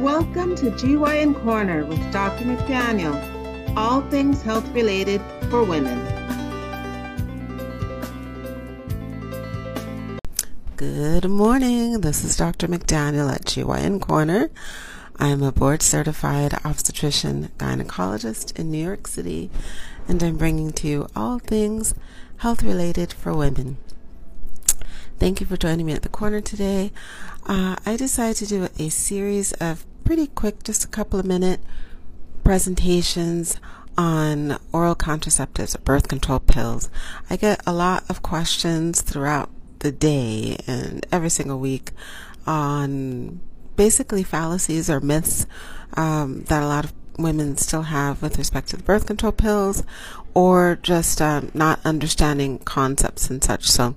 Welcome to GYN Corner with Dr. McDaniel, all things health related for women. Good morning. This is Dr. McDaniel at GYN Corner. I am a board certified obstetrician gynecologist in New York City, and I'm bringing to you all things health related for women. Thank you for joining me at the corner today. Uh, I decided to do a series of pretty quick, just a couple of minute presentations on oral contraceptives or birth control pills. I get a lot of questions throughout the day and every single week on basically fallacies or myths um, that a lot of women still have with respect to the birth control pills or just um, not understanding concepts and such. So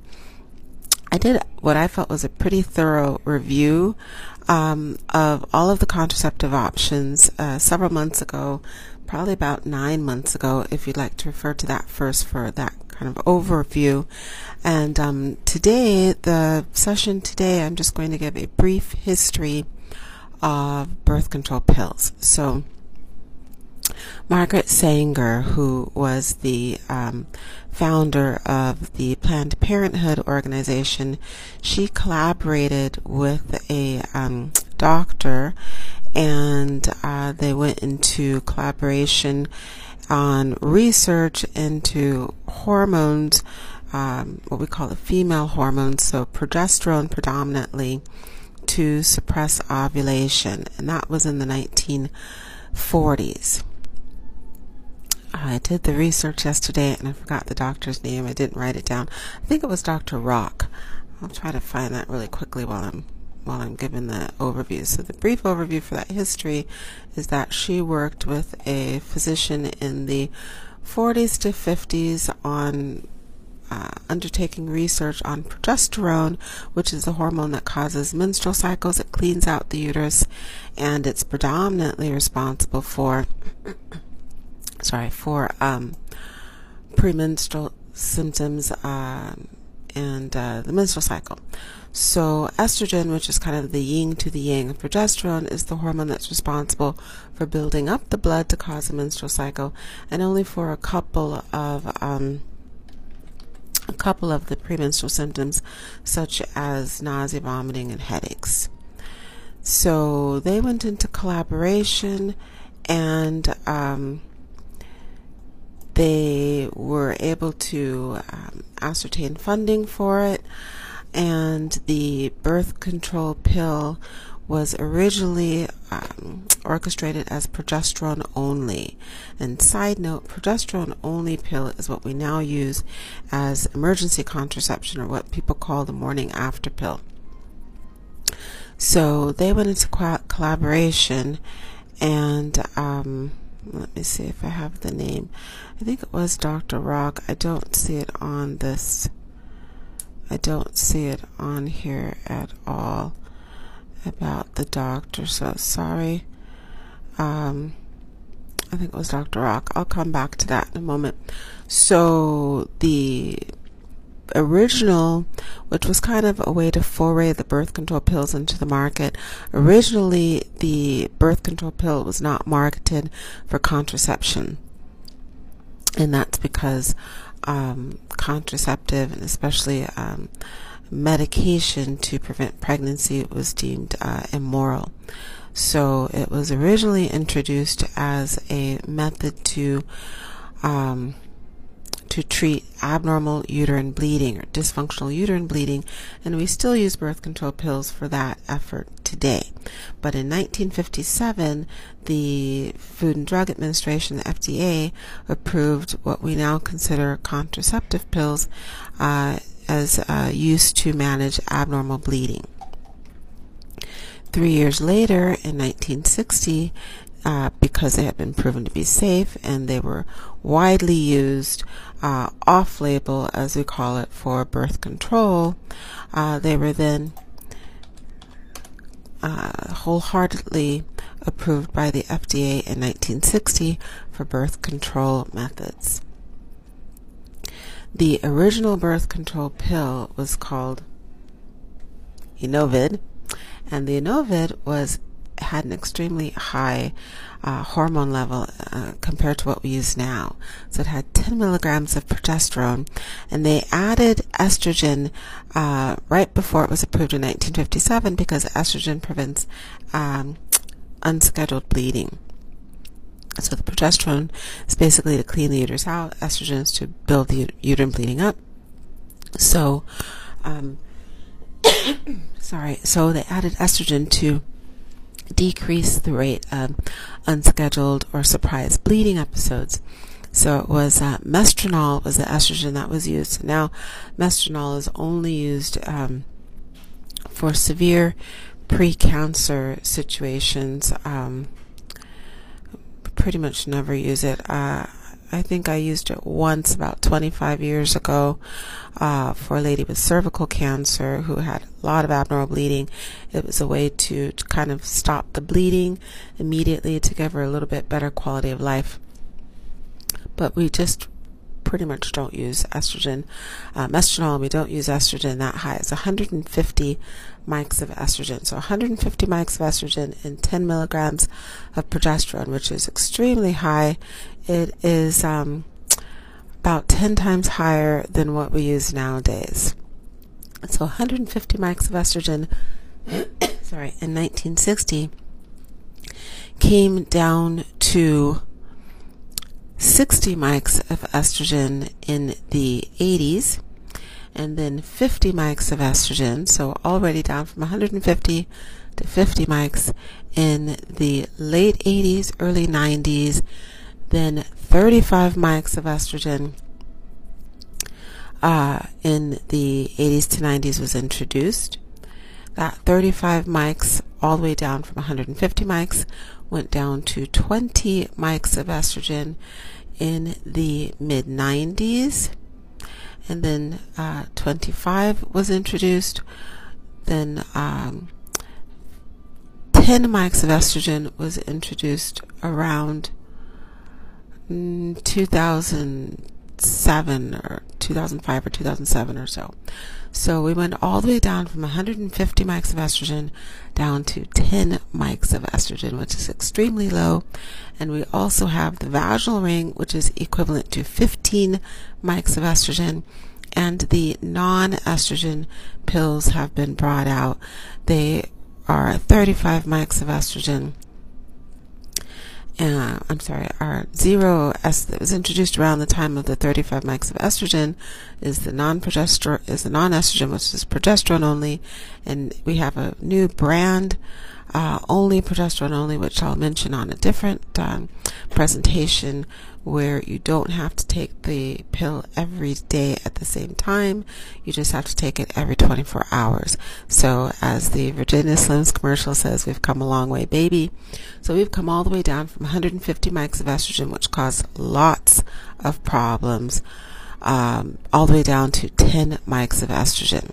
I did what I felt was a pretty thorough review um, of all of the contraceptive options uh, several months ago, probably about nine months ago, if you'd like to refer to that first for that kind of overview. And um, today, the session today, I'm just going to give a brief history of birth control pills. So, Margaret Sanger, who was the um, founder of the Planned Parenthood organization, she collaborated with a um, doctor and uh, they went into collaboration on research into hormones, um, what we call the female hormones, so progesterone predominantly, to suppress ovulation, and that was in the 1940s. I did the research yesterday and I forgot the doctor's name. I didn't write it down. I think it was Dr. Rock. I'll try to find that really quickly while I'm while I'm giving the overview. So the brief overview for that history is that she worked with a physician in the 40s to 50s on uh, undertaking research on progesterone, which is the hormone that causes menstrual cycles. It cleans out the uterus, and it's predominantly responsible for sorry, for um, premenstrual symptoms um, and uh, the menstrual cycle. So, estrogen, which is kind of the yin to the yang of progesterone, is the hormone that's responsible for building up the blood to cause a menstrual cycle, and only for a couple of um, a couple of the premenstrual symptoms, such as nausea, vomiting, and headaches. So they went into collaboration, and um, they were able to um, ascertain funding for it, and the birth control pill was originally um, orchestrated as progesterone only. And side note, progesterone only pill is what we now use as emergency contraception or what people call the morning after pill. So they went into co- collaboration and um, let me see if I have the name. I think it was Dr. Rock. I don't see it on this. I don't see it on here at all about the doctor. So sorry. Um, I think it was Dr. Rock. I'll come back to that in a moment. So the original, which was kind of a way to foray the birth control pills into the market. Originally, the birth control pill was not marketed for contraception. And that's because um, contraceptive and especially um, medication to prevent pregnancy was deemed uh, immoral. So it was originally introduced as a method to um, to treat abnormal uterine bleeding or dysfunctional uterine bleeding, and we still use birth control pills for that effort today. But in 1957, the Food and Drug Administration, the FDA, approved what we now consider contraceptive pills uh, as uh, used to manage abnormal bleeding. Three years later, in 1960, uh, because they had been proven to be safe and they were widely used uh, off label, as we call it, for birth control, uh, they were then uh, wholeheartedly approved by the FDA in 1960 for birth control methods. The original birth control pill was called Enovid, and the Enovid was had an extremely high uh, hormone level uh, compared to what we use now. So it had 10 milligrams of progesterone, and they added estrogen uh, right before it was approved in 1957 because estrogen prevents um, unscheduled bleeding. So the progesterone is basically to clean the uterus out. Estrogen is to build the uterine bleeding up. So, um, sorry. So they added estrogen to decrease the rate of unscheduled or surprise bleeding episodes. So it was uh, mestranol was the estrogen that was used. Now, mestranol is only used um, for severe pre-cancer situations. Um, pretty much never use it. Uh, I think I used it once about 25 years ago uh, for a lady with cervical cancer who had a lot of abnormal bleeding. It was a way to, to kind of stop the bleeding immediately to give her a little bit better quality of life. But we just pretty much don't use estrogen. Um, estrogen, we don't use estrogen that high. It's 150 mics of estrogen. So 150 mics of estrogen and 10 milligrams of progesterone, which is extremely high. It is um, about 10 times higher than what we use nowadays. So 150 mics of estrogen, sorry, in 1960 came down to 60 mics of estrogen in the 80s, and then 50 mics of estrogen, so already down from 150 to 50 mics in the late 80s, early 90s, then 35 mics of estrogen uh, in the 80s to 90s was introduced. That 35 mics, all the way down from 150 mics, went down to 20 mics of estrogen in the mid 90s. And then uh, 25 was introduced. Then um, 10 mics of estrogen was introduced around mm, 2007 or 2005 or 2007 or so. So we went all the way down from 150 mics of estrogen down to 10 mics of estrogen, which is extremely low. And we also have the vaginal ring, which is equivalent to 15 mics of estrogen. And the non estrogen pills have been brought out. They are 35 mics of estrogen uh, I'm sorry, our zero S that was introduced around the time of the 35 mics of estrogen is the non-progesterone is the non-estrogen, which is progesterone only, and we have a new brand uh, only progesterone only, which I'll mention on a different um, presentation, where you don't have to take the pill every day at the same time. You just have to take it every 24 hours. So, as the Virginia Slims commercial says, we've come a long way, baby. So, we've come all the way down from 150 mics of estrogen, which caused lots of problems, um, all the way down to 10 mics of estrogen.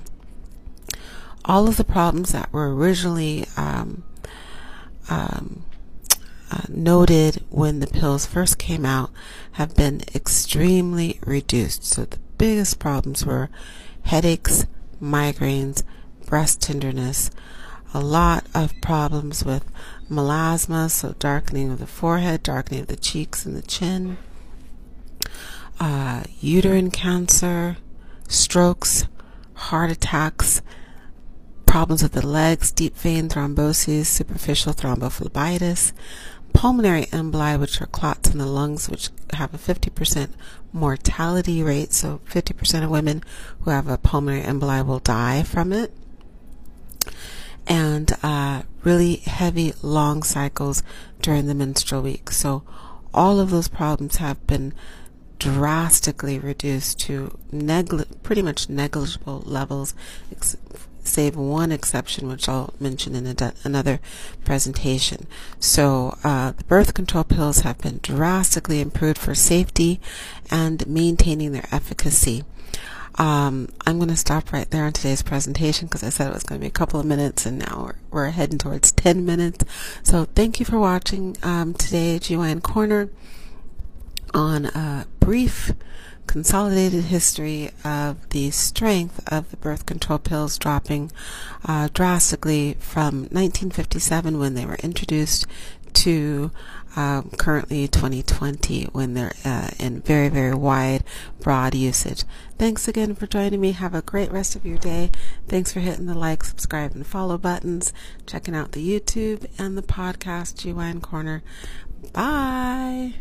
All of the problems that were originally um, um, uh, noted when the pills first came out have been extremely reduced. So the biggest problems were headaches, migraines, breast tenderness, a lot of problems with melasma, so darkening of the forehead, darkening of the cheeks and the chin, uh, uterine cancer, strokes, heart attacks, problems with the legs, deep vein thrombosis, superficial thrombophlebitis, pulmonary emboli, which are clots in the lungs, which have a 50% mortality rate. So 50% of women who have a pulmonary emboli will die from it. And uh, really heavy, long cycles during the menstrual week. So all of those problems have been drastically reduced to negli- pretty much negligible levels, ex- save one exception, which I'll mention in de- another presentation. So, uh, the birth control pills have been drastically improved for safety and maintaining their efficacy. Um, I'm going to stop right there on today's presentation because I said it was going to be a couple of minutes and now we're, we're heading towards 10 minutes. So thank you for watching um, today, GYN Corner on a brief consolidated history of the strength of the birth control pills dropping uh, drastically from 1957 when they were introduced to um, currently 2020 when they're uh, in very, very wide, broad usage. Thanks again for joining me. Have a great rest of your day. Thanks for hitting the like, subscribe, and follow buttons, checking out the YouTube and the podcast, GYN Corner. Bye.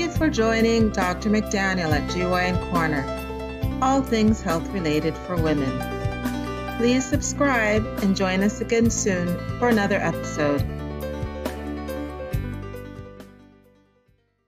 You for joining Dr. McDaniel at GYN Corner. All things health related for women. Please subscribe and join us again soon for another episode.